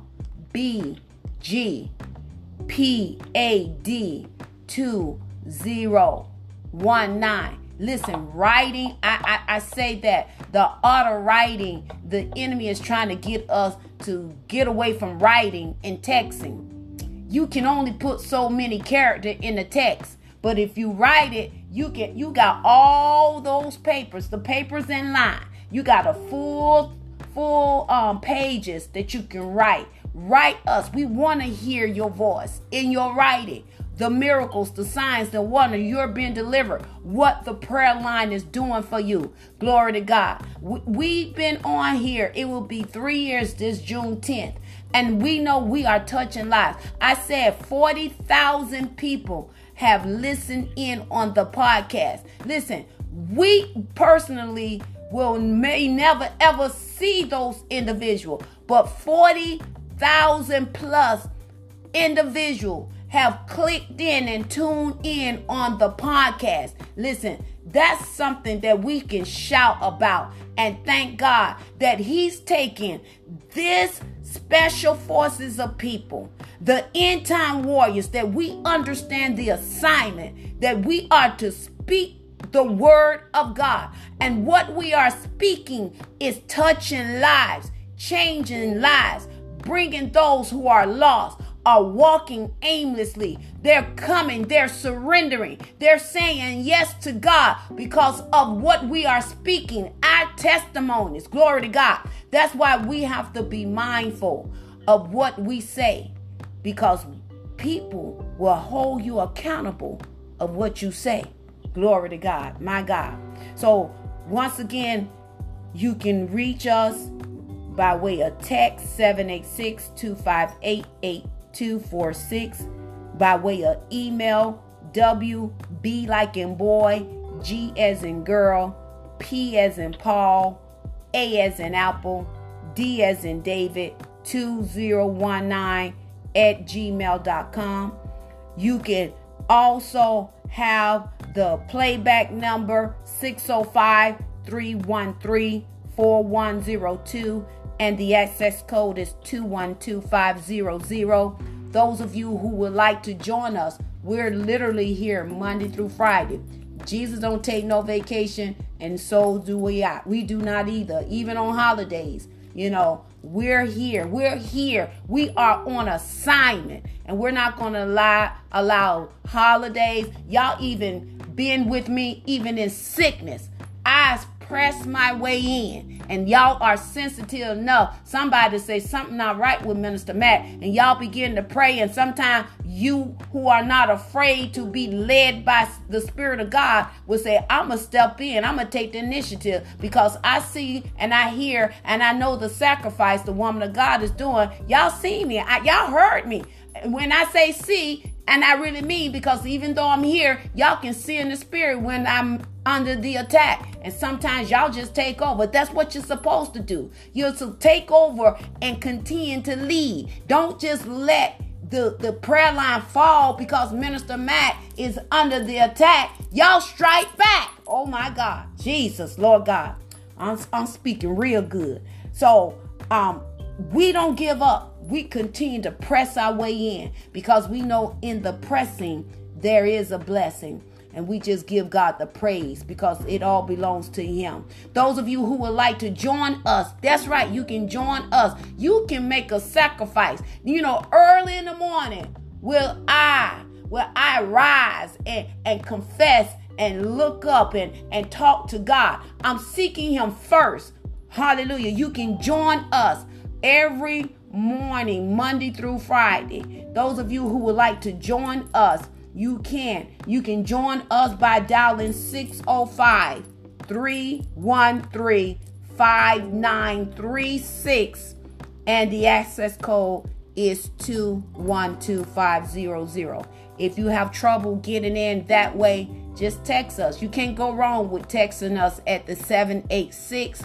2019. Listen, writing, I, I, I say that the art of writing, the enemy is trying to get us to get away from writing and texting. You can only put so many character in the text. But if you write it, you get you got all those papers, the papers in line. You got a full full um pages that you can write. Write us. We want to hear your voice in your writing the miracles, the signs, the wonder, you're being delivered, what the prayer line is doing for you. Glory to God. We've been on here, it will be three years this June 10th, and we know we are touching lives. I said 40,000 people have listened in on the podcast. Listen, we personally will may never ever see those individuals, but 40,000 plus individual have clicked in and tuned in on the podcast. Listen, that's something that we can shout about and thank God that He's taking this special forces of people, the end time warriors, that we understand the assignment that we are to speak the word of God. And what we are speaking is touching lives, changing lives, bringing those who are lost are walking aimlessly. They're coming, they're surrendering, they're saying yes to God because of what we are speaking, our testimonies. Glory to God. That's why we have to be mindful of what we say because people will hold you accountable of what you say. Glory to God, my God. So, once again, you can reach us by way of text 786 258 246 by way of email WB like in boy, G as in girl, P as in Paul, A as in apple, D as in David 2019 at gmail.com. You can also have the playback number 605 313 4102 and the access code is 212500. Those of you who would like to join us, we're literally here Monday through Friday. Jesus don't take no vacation, and so do we. We do not either, even on holidays. You know, we're here. We're here. We are on assignment, and we're not going to allow allow holidays. Y'all even been with me even in sickness. I press my way in. And y'all are sensitive enough. Somebody to say something not right with Minister Mack. And y'all begin to pray. And sometimes you who are not afraid to be led by the Spirit of God will say, I'm going to step in. I'm going to take the initiative because I see and I hear and I know the sacrifice the woman of God is doing. Y'all see me. I, y'all heard me. When I say see, and I really mean because even though I'm here, y'all can see in the spirit when I'm under the attack. And sometimes y'all just take over. That's what you're supposed to do. You're to take over and continue to lead. Don't just let the, the prayer line fall because Minister Mack is under the attack. Y'all strike back. Oh my God. Jesus, Lord God. I'm, I'm speaking real good. So um we don't give up we continue to press our way in because we know in the pressing there is a blessing. And we just give God the praise because it all belongs to Him. Those of you who would like to join us, that's right, you can join us. You can make a sacrifice. You know, early in the morning, will I, will I rise and, and confess and look up and, and talk to God? I'm seeking Him first. Hallelujah. You can join us every morning, Monday through Friday. Those of you who would like to join us, you can. You can join us by dialing 605 313 5936 and the access code is 212500. If you have trouble getting in that way, just text us. You can't go wrong with texting us at the 786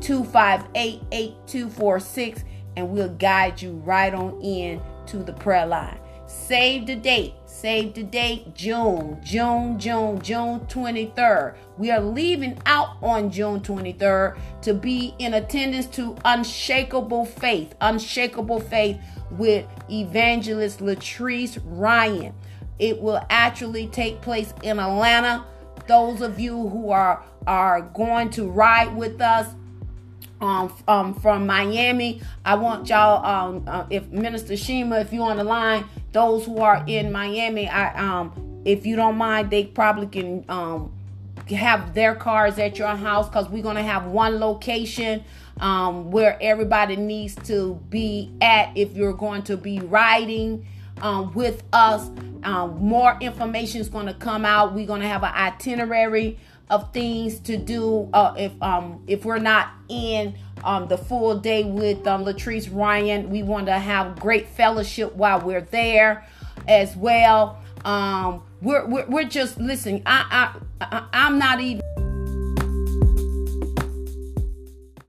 258 8246 and we'll guide you right on in to the prayer line. Save the date. Save the date June, June, June, June 23rd. We are leaving out on June 23rd to be in attendance to Unshakable Faith, Unshakable Faith with Evangelist Latrice Ryan. It will actually take place in Atlanta. Those of you who are are going to ride with us um, um, from Miami. I want y'all, um, uh, if Minister Shima, if you on the line, those who are in Miami, I um, if you don't mind, they probably can um have their cars at your house because we're gonna have one location um where everybody needs to be at if you're going to be riding um, with us. Um, more information is going to come out. We're going to have an itinerary of things to do uh, if um if we're not in um the full day with um Latrice Ryan. We want to have great fellowship while we're there as well. Um we're we're, we're just listen. I I, I I'm not even